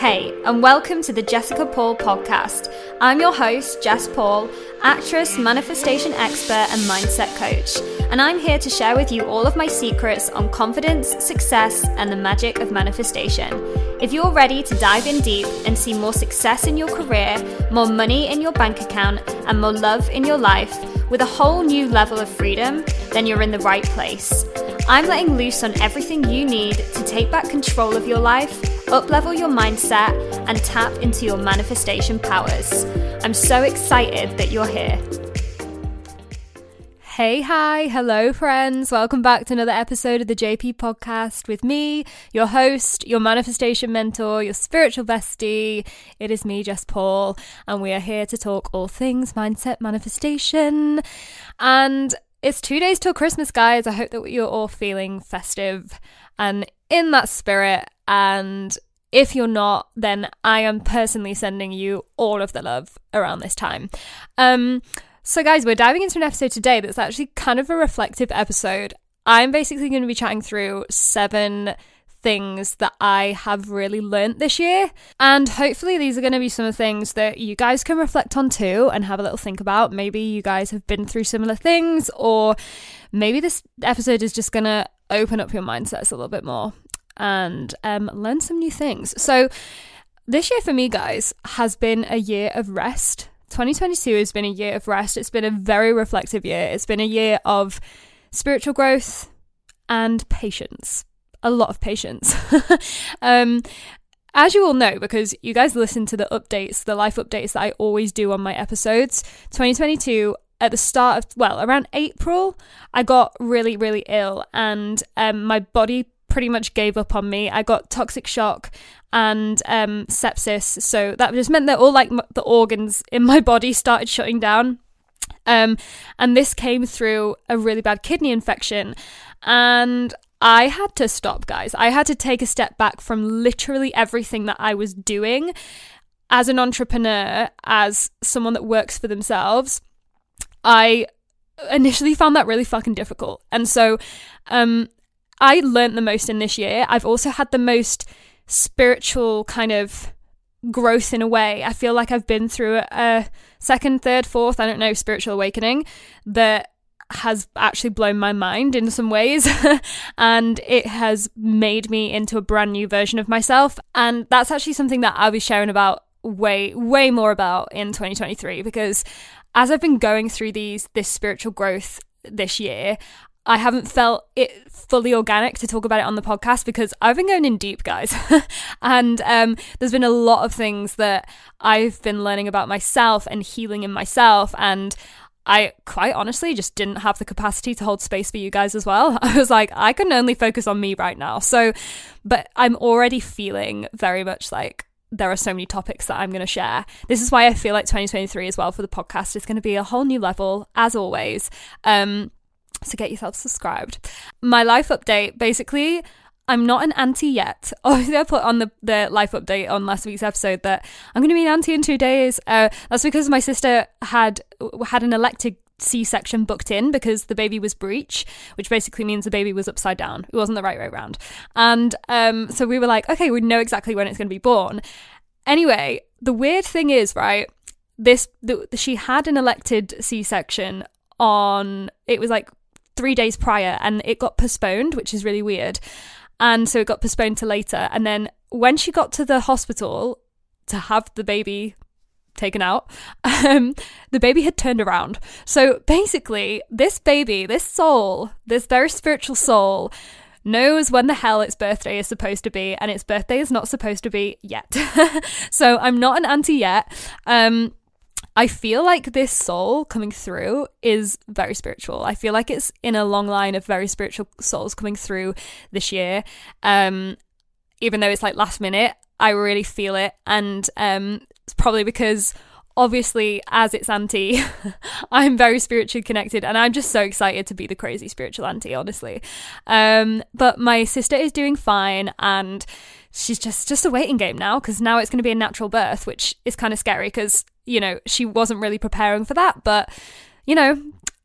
Hey, and welcome to the Jessica Paul podcast. I'm your host, Jess Paul, actress, manifestation expert, and mindset coach. And I'm here to share with you all of my secrets on confidence, success, and the magic of manifestation. If you're ready to dive in deep and see more success in your career, more money in your bank account, and more love in your life with a whole new level of freedom, then you're in the right place. I'm letting loose on everything you need to take back control of your life, uplevel your mindset, and tap into your manifestation powers. I'm so excited that you're here. Hey, hi, hello, friends. Welcome back to another episode of the JP podcast with me, your host, your manifestation mentor, your spiritual bestie. It is me, Jess Paul, and we are here to talk all things mindset manifestation. And it's two days till Christmas, guys. I hope that you're all feeling festive and in that spirit. And if you're not, then I am personally sending you all of the love around this time. Um, so, guys, we're diving into an episode today that's actually kind of a reflective episode. I'm basically going to be chatting through seven things that I have really learnt this year. And hopefully, these are going to be some of the things that you guys can reflect on too and have a little think about. Maybe you guys have been through similar things, or maybe this episode is just going to open up your mindsets a little bit more and um, learn some new things. So, this year for me, guys, has been a year of rest. 2022 has been a year of rest. It's been a very reflective year. It's been a year of spiritual growth and patience a lot of patience. um, as you all know, because you guys listen to the updates, the life updates that I always do on my episodes, 2022 at the start of well around April, I got really really ill, and um, my body pretty much gave up on me. I got toxic shock and um, sepsis, so that just meant that all like m- the organs in my body started shutting down. Um, and this came through a really bad kidney infection, and I had to stop, guys. I had to take a step back from literally everything that I was doing as an entrepreneur, as someone that works for themselves. I initially found that really fucking difficult. And so um, I learned the most in this year. I've also had the most spiritual kind of growth in a way. I feel like I've been through a second, third, fourth, I don't know, spiritual awakening that has actually blown my mind in some ways and it has made me into a brand new version of myself and that's actually something that I'll be sharing about way way more about in 2023 because as I've been going through these this spiritual growth this year I haven't felt it fully organic to talk about it on the podcast because I've been going in deep, guys. and um, there's been a lot of things that I've been learning about myself and healing in myself. And I quite honestly just didn't have the capacity to hold space for you guys as well. I was like, I can only focus on me right now. So, but I'm already feeling very much like there are so many topics that I'm going to share. This is why I feel like 2023 as well for the podcast is going to be a whole new level, as always. Um, so get yourself subscribed. My life update basically, I'm not an auntie yet. Obviously, I put on the, the life update on last week's episode that I'm going to be an auntie in two days. Uh, that's because my sister had had an elected C-section booked in because the baby was breech, which basically means the baby was upside down. It wasn't the right way around. And um, so we were like, okay, we know exactly when it's going to be born. Anyway, the weird thing is, right? This the, she had an elected C-section on. It was like three days prior, and it got postponed, which is really weird. And so it got postponed to later. And then when she got to the hospital to have the baby taken out, um, the baby had turned around. So basically, this baby, this soul, this very spiritual soul, knows when the hell its birthday is supposed to be, and its birthday is not supposed to be yet. so I'm not an auntie yet. Um, I feel like this soul coming through is very spiritual. I feel like it's in a long line of very spiritual souls coming through this year. Um, even though it's like last minute, I really feel it, and um, it's probably because obviously as its auntie i'm very spiritually connected and i'm just so excited to be the crazy spiritual auntie honestly um, but my sister is doing fine and she's just just a waiting game now because now it's going to be a natural birth which is kind of scary because you know, she wasn't really preparing for that, but you know,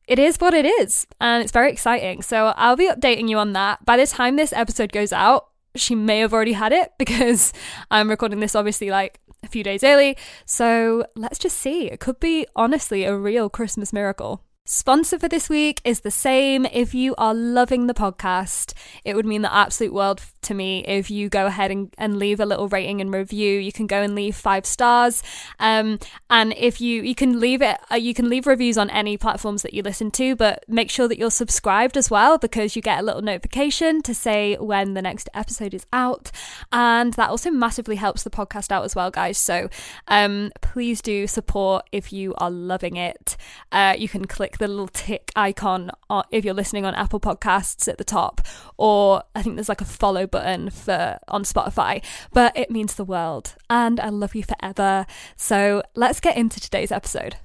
it is what it is, and it's very exciting. So I'll be updating you on that. By the time this episode goes out, she may have already had it because I'm recording this obviously like a few days early. So let's just see. It could be honestly a real Christmas miracle. Sponsor for this week is the same. If you are loving the podcast, it would mean the absolute world to me if you go ahead and, and leave a little rating and review. You can go and leave five stars. Um, and if you, you can leave it, uh, you can leave reviews on any platforms that you listen to, but make sure that you're subscribed as well because you get a little notification to say when the next episode is out. And that also massively helps the podcast out as well, guys. So um, please do support if you are loving it. Uh, you can click the little tick icon if you're listening on Apple Podcasts at the top, or I think there's like a follow button for on Spotify. But it means the world, and I love you forever. So let's get into today's episode.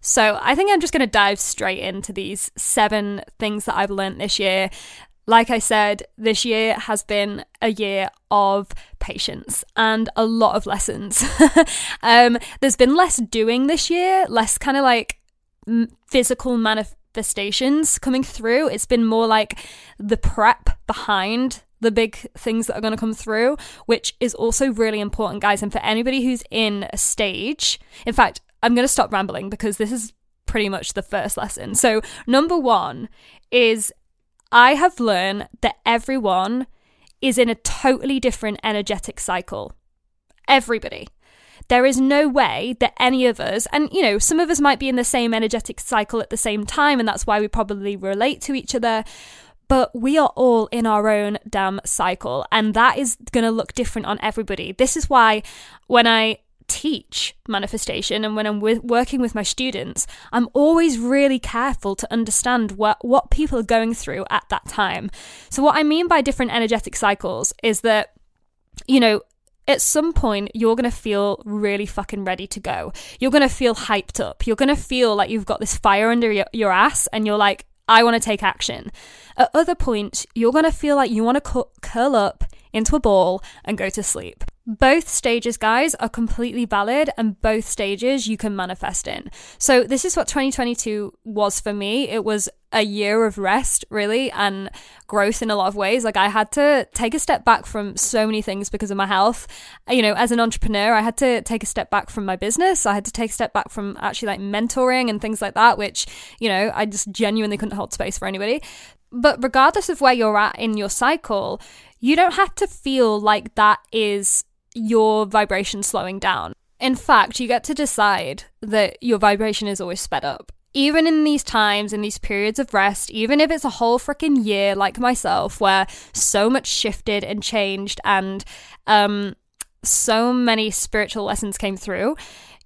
So I think I'm just going to dive straight into these seven things that I've learned this year. Like I said, this year has been a year of patience and a lot of lessons. um, there's been less doing this year, less kind of like physical manifestations coming through. It's been more like the prep behind the big things that are going to come through, which is also really important, guys. And for anybody who's in a stage, in fact, I'm going to stop rambling because this is pretty much the first lesson. So, number one is I have learned that everyone is in a totally different energetic cycle. Everybody. There is no way that any of us, and you know, some of us might be in the same energetic cycle at the same time, and that's why we probably relate to each other. But we are all in our own damn cycle, and that is going to look different on everybody. This is why when I teach manifestation and when I'm with, working with my students, I'm always really careful to understand what, what people are going through at that time. So, what I mean by different energetic cycles is that, you know, at some point you're going to feel really fucking ready to go. You're going to feel hyped up. You're going to feel like you've got this fire under your, your ass and you're like, I want to take action. At other points, you're going to feel like you want to cu- curl up into a ball and go to sleep. Both stages, guys, are completely valid, and both stages you can manifest in. So, this is what 2022 was for me. It was a year of rest, really, and growth in a lot of ways. Like, I had to take a step back from so many things because of my health. Uh, you know, as an entrepreneur, I had to take a step back from my business. I had to take a step back from actually like mentoring and things like that, which, you know, I just genuinely couldn't hold space for anybody. But regardless of where you're at in your cycle, you don't have to feel like that is your vibration slowing down. In fact, you get to decide that your vibration is always sped up. Even in these times, in these periods of rest, even if it's a whole freaking year like myself, where so much shifted and changed and um, so many spiritual lessons came through,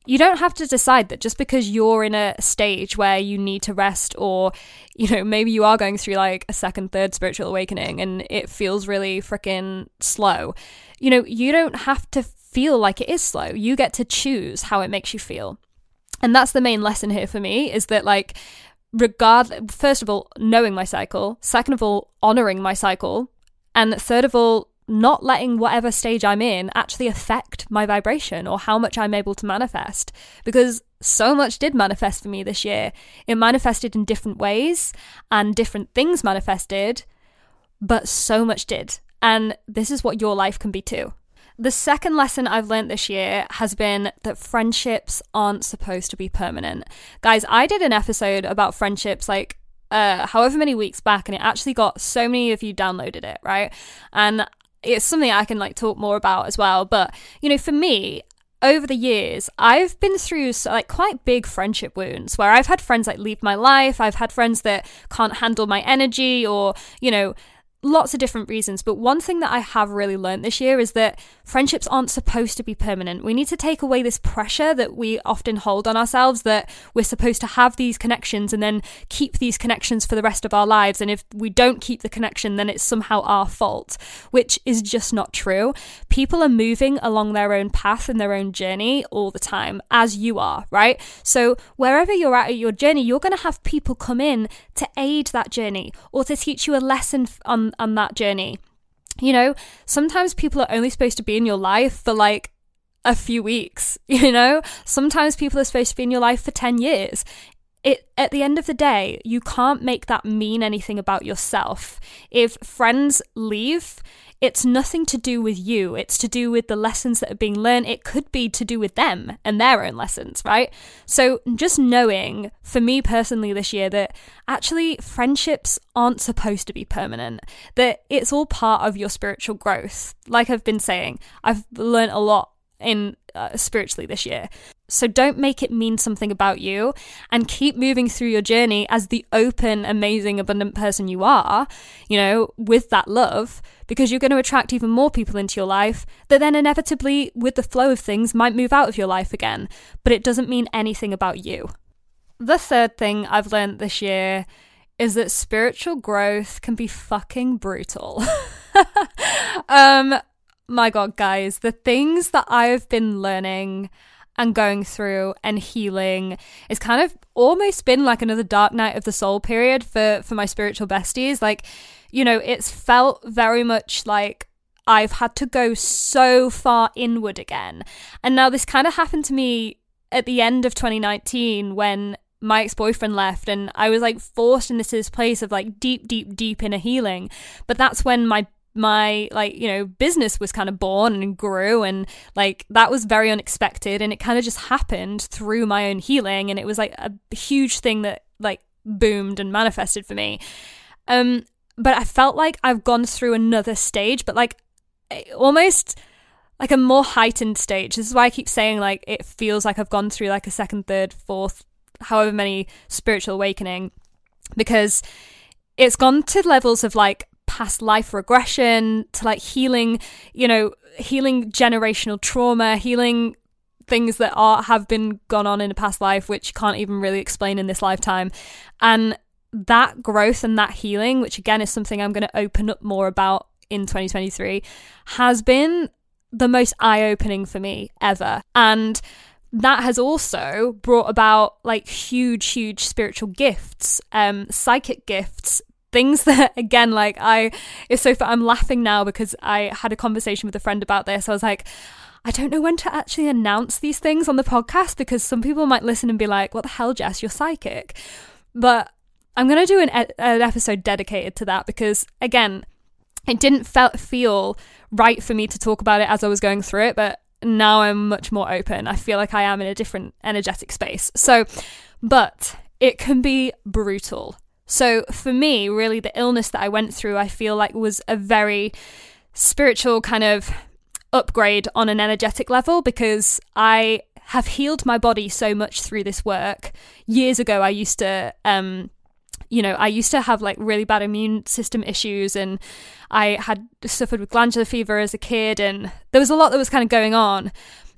you don't have to decide that just because you're in a stage where you need to rest or you know maybe you are going through like a second third spiritual awakening and it feels really freaking slow. You know you don't have to feel like it is slow. You get to choose how it makes you feel. And that's the main lesson here for me is that like regard first of all knowing my cycle second of all honoring my cycle and third of all not letting whatever stage I'm in actually affect my vibration or how much I'm able to manifest. Because so much did manifest for me this year. It manifested in different ways and different things manifested, but so much did. And this is what your life can be too. The second lesson I've learned this year has been that friendships aren't supposed to be permanent. Guys, I did an episode about friendships like uh, however many weeks back, and it actually got so many of you downloaded it, right? And it's something I can like talk more about as well. But you know, for me, over the years, I've been through like quite big friendship wounds where I've had friends like leave my life. I've had friends that can't handle my energy or, you know, lots of different reasons. But one thing that I have really learned this year is that friendships aren't supposed to be permanent. We need to take away this pressure that we often hold on ourselves that we're supposed to have these connections and then keep these connections for the rest of our lives. And if we don't keep the connection, then it's somehow our fault, which is just not true. People are moving along their own path and their own journey all the time, as you are, right? So wherever you're at at your journey, you're going to have people come in to aid that journey or to teach you a lesson on, on that journey. You know, sometimes people are only supposed to be in your life for like a few weeks, you know? Sometimes people are supposed to be in your life for 10 years. It at the end of the day, you can't make that mean anything about yourself. If friends leave, it's nothing to do with you. It's to do with the lessons that are being learned. It could be to do with them and their own lessons, right? So just knowing for me personally this year that actually friendships aren't supposed to be permanent, that it's all part of your spiritual growth. Like I've been saying, I've learned a lot in uh, spiritually this year. So don't make it mean something about you and keep moving through your journey as the open, amazing, abundant person you are, you know, with that love, because you're going to attract even more people into your life that then inevitably, with the flow of things, might move out of your life again. But it doesn't mean anything about you. The third thing I've learned this year is that spiritual growth can be fucking brutal. um, my God, guys, the things that I've been learning and going through and healing is kind of almost been like another dark night of the soul period for for my spiritual besties. Like you know it's felt very much like I've had to go so far inward again. And now this kind of happened to me at the end of 2019 when my ex-boyfriend left and I was like forced into this place of like deep deep deep inner healing. But that's when my my like you know business was kind of born and grew and like that was very unexpected and it kind of just happened through my own healing and it was like a huge thing that like boomed and manifested for me. Um but i felt like i've gone through another stage but like eh, almost like a more heightened stage. This is why i keep saying like it feels like i've gone through like a second third fourth however many spiritual awakening because it's gone to levels of like past life regression to like healing, you know, healing generational trauma, healing things that are have been gone on in a past life which can't even really explain in this lifetime. And that growth and that healing, which again is something I'm going to open up more about in 2023, has been the most eye opening for me ever. And that has also brought about like huge, huge spiritual gifts, um, psychic gifts, things that again like i it's so far, i'm laughing now because i had a conversation with a friend about this. I was like i don't know when to actually announce these things on the podcast because some people might listen and be like what the hell jess? You're psychic but i'm going to do an, an episode dedicated to that because again it didn't felt feel right for me to talk about it as i was going through it but now i'm much more open. I feel like i am in a different energetic space. So but it can be brutal so for me, really, the illness that I went through, I feel like was a very spiritual kind of upgrade on an energetic level because I have healed my body so much through this work. Years ago, I used to, um, you know, I used to have like really bad immune system issues and I had suffered with glandular fever as a kid and there was a lot that was kind of going on.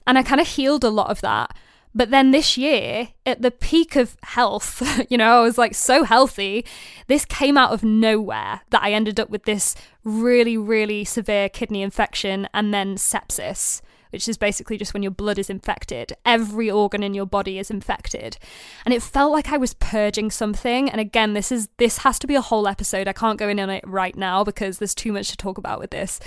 And I kind of healed a lot of that. But then this year, at the peak of health, you know, I was like so healthy. This came out of nowhere that I ended up with this really, really severe kidney infection and then sepsis which is basically just when your blood is infected. Every organ in your body is infected. And it felt like I was purging something. And again, this is this has to be a whole episode. I can't go in on it right now because there's too much to talk about with this.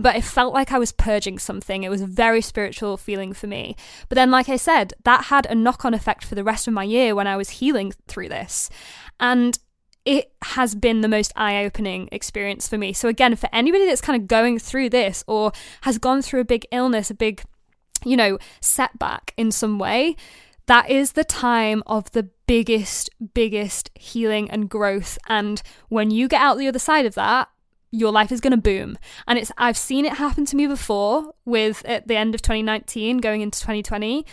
But it felt like I was purging something. It was a very spiritual feeling for me. But then, like I said, that had a knock on effect for the rest of my year when I was healing through this. And it has been the most eye opening experience for me. So, again, for anybody that's kind of going through this or has gone through a big illness, a big, you know, setback in some way, that is the time of the biggest, biggest healing and growth. And when you get out the other side of that, your life is going to boom. And it's I've seen it happen to me before with at the end of 2019 going into 2020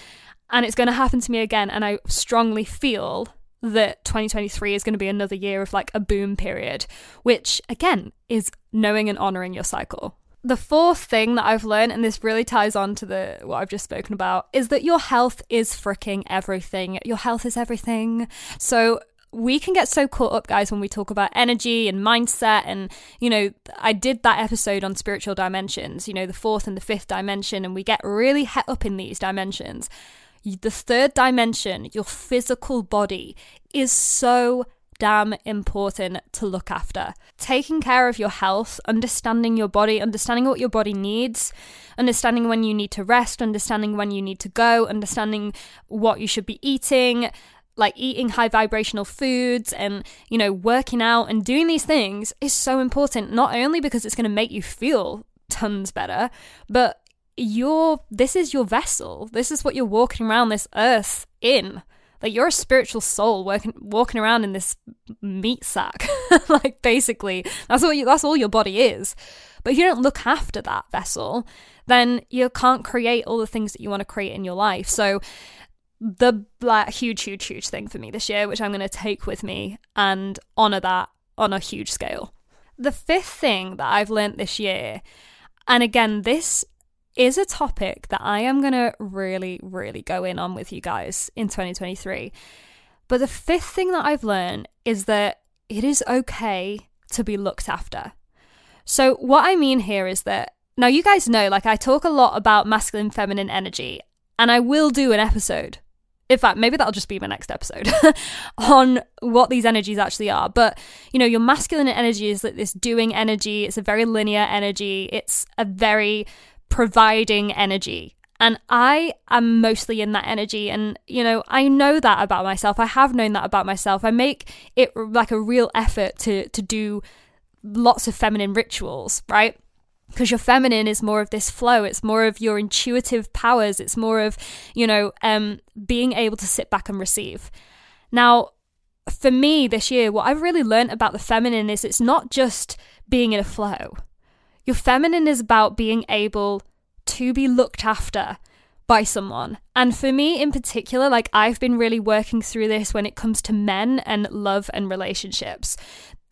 and it's going to happen to me again and I strongly feel that 2023 is going to be another year of like a boom period, which again is knowing and honoring your cycle. The fourth thing that I've learned, and this really ties on to the what I've just spoken about, is that your health is freaking everything. Your health is everything. So we can get so caught up, guys, when we talk about energy and mindset. And, you know, I did that episode on spiritual dimensions, you know, the fourth and the fifth dimension, and we get really het up in these dimensions the third dimension, your physical body, is so damn important to look after. Taking care of your health, understanding your body, understanding what your body needs, understanding when you need to rest, understanding when you need to go, understanding what you should be eating, like eating high vibrational foods and, you know, working out and doing these things is so important, not only because it's going to make you feel tons better, but you're, this is your vessel. This is what you're walking around this earth in. Like you're a spiritual soul working, walking around in this meat sack. like basically, that's what you, that's all your body is. But if you don't look after that vessel, then you can't create all the things that you want to create in your life. So the like huge, huge, huge thing for me this year, which I'm going to take with me and honor that on a huge scale. The fifth thing that I've learned this year, and again, this is a topic that I am going to really, really go in on with you guys in 2023. But the fifth thing that I've learned is that it is okay to be looked after. So, what I mean here is that now you guys know, like, I talk a lot about masculine, feminine energy, and I will do an episode in fact, maybe that'll just be my next episode on what these energies actually are. But, you know, your masculine energy is like this doing energy, it's a very linear energy, it's a very providing energy. And I am mostly in that energy. And, you know, I know that about myself. I have known that about myself. I make it like a real effort to, to do lots of feminine rituals, right? Because your feminine is more of this flow it's more of your intuitive powers it's more of you know um being able to sit back and receive. Now for me this year what i've really learned about the feminine is it's not just being in a flow. Your feminine is about being able to be looked after by someone. And for me in particular, like I've been really working through this when it comes to men and love and relationships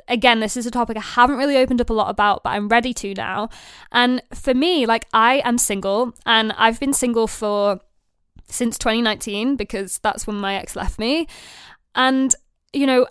again, this is a topic I haven't really opened up a lot about, but I'm ready to now. And for me, like, I am single and I've been single for since 2019 because that's when my ex left me. And, you know,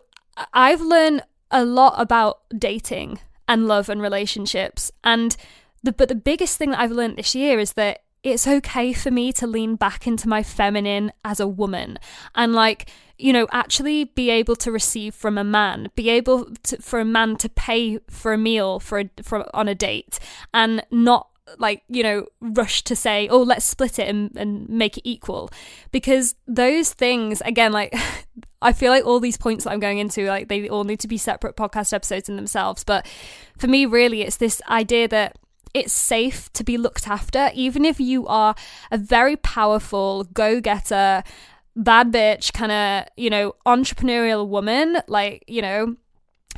I've learned a lot about dating and love and relationships. And the, but the biggest thing that I've learned this year is that it's okay for me to lean back into my feminine as a woman and like you know, actually be able to receive from a man, be able to, for a man to pay for a meal for, a, for on a date, and not like you know rush to say oh let's split it and, and make it equal. Because those things again like i feel like all these points that i'm going into like they all need to be separate podcast episodes in themselves. But for me really it's this idea that it's safe to be looked after even if you are a very powerful go-getter bad bitch kind of, you know, entrepreneurial woman, like, you know,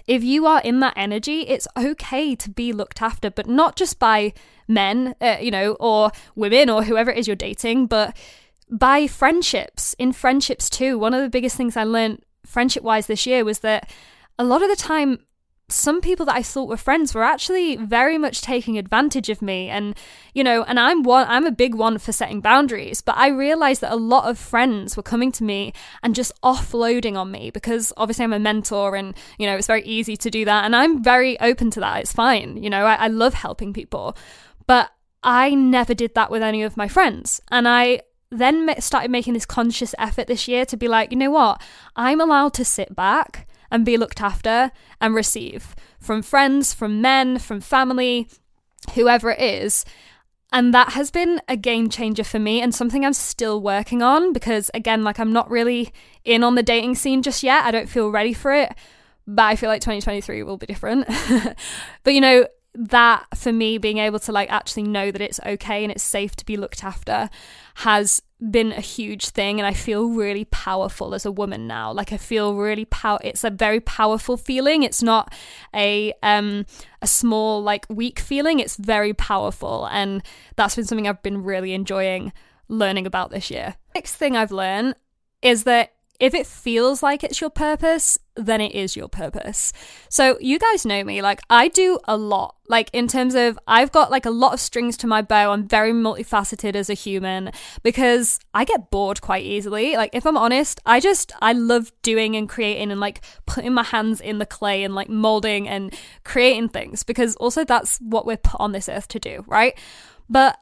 if you are in that energy, it's okay to be looked after, but not just by men, uh, you know, or women or whoever it is you're dating, but by friendships. In friendships too. One of the biggest things I learned friendship wise this year was that a lot of the time some people that I thought were friends were actually very much taking advantage of me. And you know and I'm one I'm a big one for setting boundaries but I realized that a lot of friends were coming to me and just offloading on me because obviously I'm a mentor and you know it's very easy to do that. And I'm very open to that. It's fine. You know I, I love helping people. But I never did that with any of my friends. And I then started making this conscious effort this year to be like you know what? I'm allowed to sit back and be looked after and receive from friends, from men, from family, whoever it is. And that has been a game changer for me and something I'm still working on because, again, like I'm not really in on the dating scene just yet. I don't feel ready for it, but I feel like 2023 will be different. but, you know, that for me, being able to like actually know that it's okay and it's safe to be looked after has been a huge thing and I feel really powerful as a woman now. Like I feel really power it's a very powerful feeling. It's not a um a small like weak feeling. It's very powerful and that's been something I've been really enjoying learning about this year. Next thing I've learned is that if it feels like it's your purpose, then it is your purpose. So, you guys know me, like, I do a lot. Like, in terms of, I've got like a lot of strings to my bow. I'm very multifaceted as a human because I get bored quite easily. Like, if I'm honest, I just, I love doing and creating and like putting my hands in the clay and like molding and creating things because also that's what we're put on this earth to do, right? But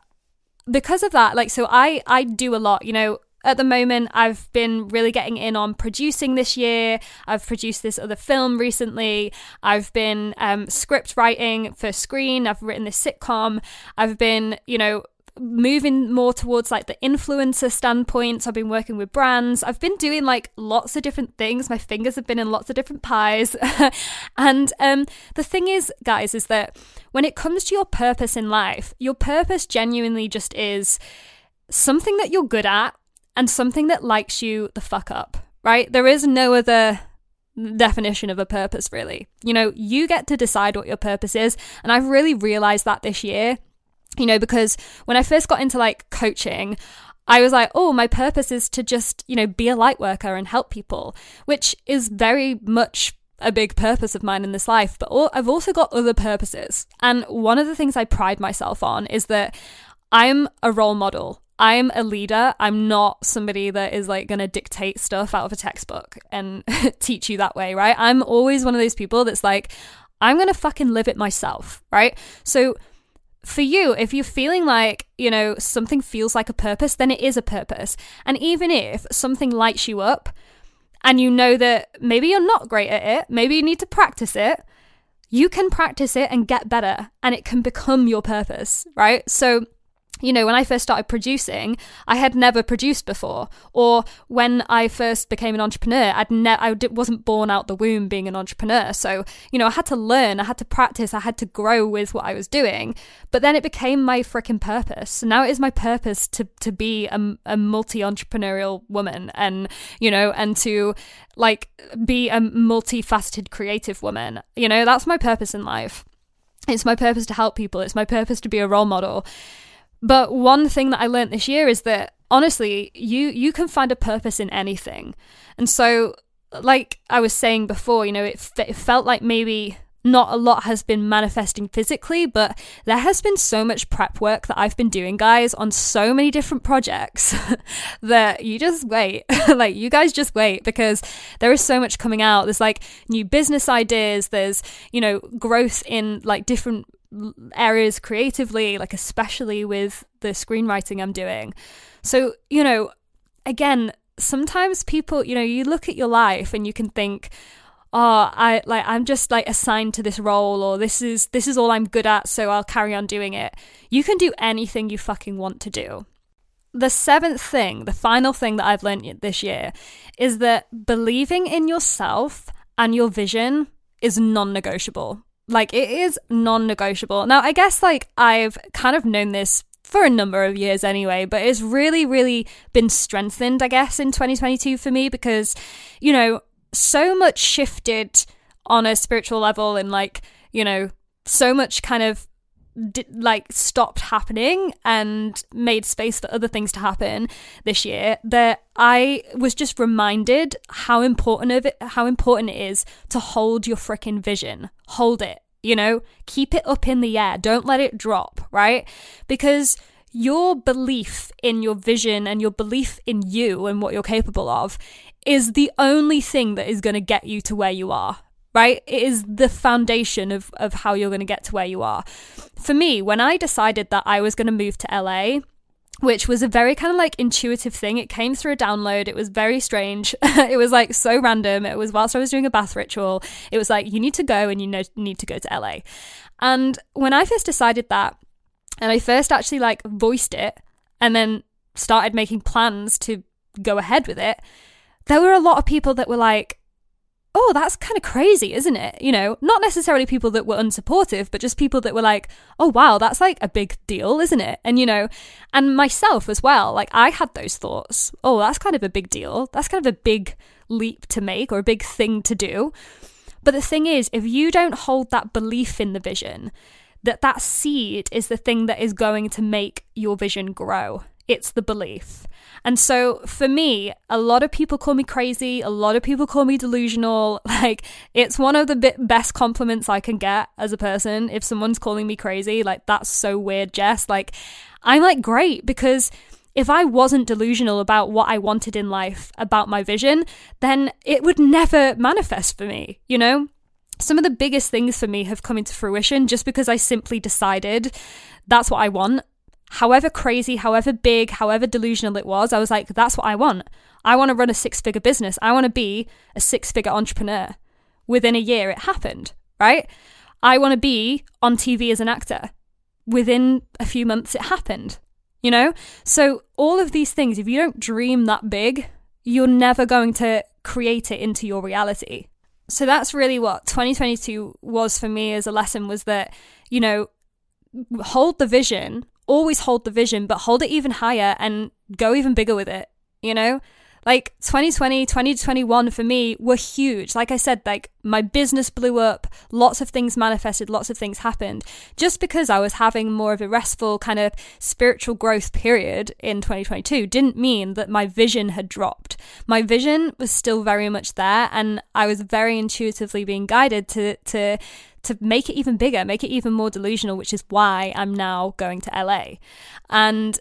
because of that, like, so I, I do a lot, you know, at the moment, I've been really getting in on producing this year. I've produced this other film recently. I've been um, script writing for screen. I've written this sitcom. I've been, you know, moving more towards like the influencer standpoint. I've been working with brands. I've been doing like lots of different things. My fingers have been in lots of different pies. and um, the thing is, guys, is that when it comes to your purpose in life, your purpose genuinely just is something that you're good at and something that likes you the fuck up, right? There is no other definition of a purpose, really. You know, you get to decide what your purpose is. And I've really realized that this year, you know, because when I first got into like coaching, I was like, oh, my purpose is to just, you know, be a light worker and help people, which is very much a big purpose of mine in this life. But I've also got other purposes. And one of the things I pride myself on is that I'm a role model I'm a leader. I'm not somebody that is like going to dictate stuff out of a textbook and teach you that way, right? I'm always one of those people that's like, I'm going to fucking live it myself, right? So for you, if you're feeling like, you know, something feels like a purpose, then it is a purpose. And even if something lights you up and you know that maybe you're not great at it, maybe you need to practice it, you can practice it and get better and it can become your purpose, right? So you know, when I first started producing, I had never produced before. Or when I first became an entrepreneur, I'd ne- wasn't born out the womb being an entrepreneur. So, you know, I had to learn, I had to practice, I had to grow with what I was doing. But then it became my freaking purpose. Now it is my purpose to, to be a, a multi entrepreneurial woman and, you know, and to like be a multifaceted creative woman. You know, that's my purpose in life. It's my purpose to help people. It's my purpose to be a role model. But one thing that I learned this year is that honestly, you you can find a purpose in anything. And so like I was saying before, you know, it, f- it felt like maybe not a lot has been manifesting physically, but there has been so much prep work that I've been doing, guys, on so many different projects that you just wait. like, you guys just wait because there is so much coming out. There's like new business ideas, there's, you know, growth in like different areas creatively, like especially with the screenwriting I'm doing. So, you know, again, sometimes people, you know, you look at your life and you can think, oh, I like I'm just like assigned to this role or this is this is all I'm good at, so I'll carry on doing it. You can do anything you fucking want to do. The seventh thing, the final thing that I've learned this year is that believing in yourself and your vision is non-negotiable. Like it is non negotiable. Now, I guess like I've kind of known this for a number of years anyway, but it's really, really been strengthened, I guess, in 2022 for me because, you know, so much shifted on a spiritual level and like, you know, so much kind of like stopped happening and made space for other things to happen this year that I was just reminded how important of it how important it is to hold your freaking vision. Hold it, you know? Keep it up in the air. Don't let it drop, right? Because your belief in your vision and your belief in you and what you're capable of is the only thing that is going to get you to where you are right? It is the foundation of, of how you're going to get to where you are. For me, when I decided that I was going to move to LA, which was a very kind of like intuitive thing. It came through a download. It was very strange. it was like so random. It was whilst I was doing a bath ritual. It was like, you need to go and you know, need to go to LA. And when I first decided that, and I first actually like voiced it and then started making plans to go ahead with it, there were a lot of people that were like, oh, that's kind of crazy, isn't it? You know, not necessarily people that were unsupportive, but just people that were like, oh, wow, that's like a big deal, isn't it? And, you know, and myself as well, like I had those thoughts. Oh, that's kind of a big deal. That's kind of a big leap to make or a big thing to do. But the thing is, if you don't hold that belief in the vision, that that seed is the thing that is going to make your vision grow. It's the belief. And so for me, a lot of people call me crazy. A lot of people call me delusional. Like it's one of the best compliments I can get as a person. If someone's calling me crazy, like that's so weird, Jess. Like I'm like great because if I wasn't delusional about what I wanted in life, about my vision, then it would never manifest for me, you know? Some of the biggest things for me have come into fruition just because I simply decided that's what I want however crazy, however big, however delusional it was, I was like, that's what I want. I want to run a six figure business. I want to be a six figure entrepreneur. Within a year, it happened, right? I want to be on TV as an actor. Within a few months, it happened. you know? So, all of these things, if you don't dream that big, you're never going to create it into your reality. So, that's really what 2022 was for me as a lesson was that, you know, hold the vision, always hold the vision, but hold it even higher and go even bigger with it, you know? Like 2020, 2021 for me were huge. Like I said, like my business blew up, lots of things manifested, lots of things happened. Just because I was having more of a restful kind of spiritual growth period in 2022 didn't mean that my vision had dropped. My vision was still very much there and I was very intuitively being guided to to to make it even bigger, make it even more delusional, which is why I'm now going to LA. And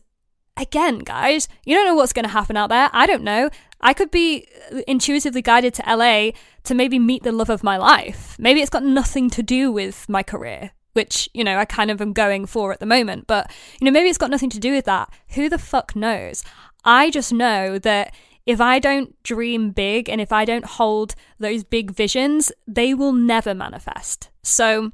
again, guys, you don't know what's going to happen out there. I don't know. I could be uh, intuitively guided to LA to maybe meet the love of my life. Maybe it's got nothing to do with my career, which, you know, I kind of am going for at the moment. But, you know, maybe it's got nothing to do with that. Who the fuck knows? I just know that if I don't dream big and if I don't hold those big visions, they will never manifest. So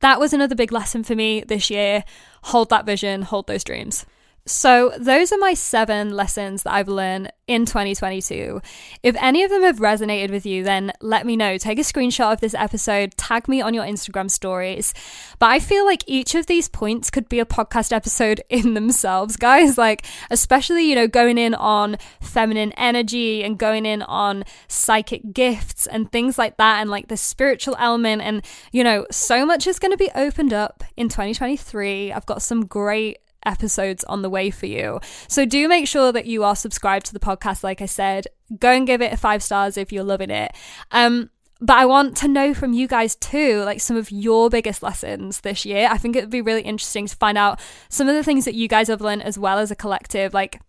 that was another big lesson for me this year. Hold that vision, hold those dreams. So, those are my seven lessons that I've learned in 2022. If any of them have resonated with you, then let me know. Take a screenshot of this episode, tag me on your Instagram stories. But I feel like each of these points could be a podcast episode in themselves, guys. Like, especially, you know, going in on feminine energy and going in on psychic gifts and things like that, and like the spiritual element. And, you know, so much is going to be opened up in 2023. I've got some great episodes on the way for you. So do make sure that you are subscribed to the podcast, like I said. Go and give it a five stars if you're loving it. Um, but I want to know from you guys too, like some of your biggest lessons this year. I think it would be really interesting to find out some of the things that you guys have learned as well as a collective. Like,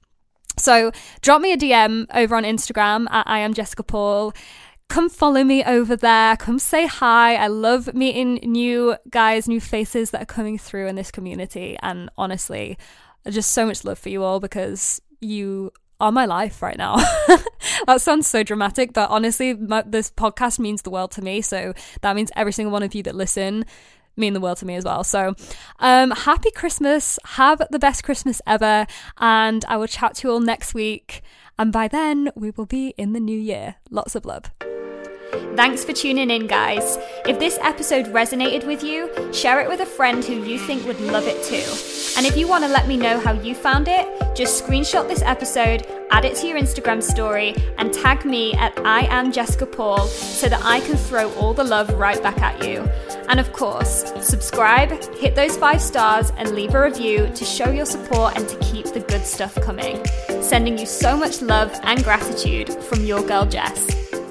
so drop me a DM over on Instagram at I am Jessica Paul come follow me over there. Come say hi. I love meeting new guys, new faces that are coming through in this community. And honestly, just so much love for you all because you are my life right now. that sounds so dramatic, but honestly, my, this podcast means the world to me. So that means every single one of you that listen mean the world to me as well. So, um, happy Christmas. Have the best Christmas ever. And I will chat to you all next week. And by then, we will be in the new year. Lots of love. Thanks for tuning in, guys. If this episode resonated with you, share it with a friend who you think would love it too. And if you want to let me know how you found it, just screenshot this episode, add it to your Instagram story, and tag me at I am Jessica Paul so that I can throw all the love right back at you. And of course, subscribe, hit those five stars, and leave a review to show your support and to keep the good stuff coming. Sending you so much love and gratitude from your girl Jess.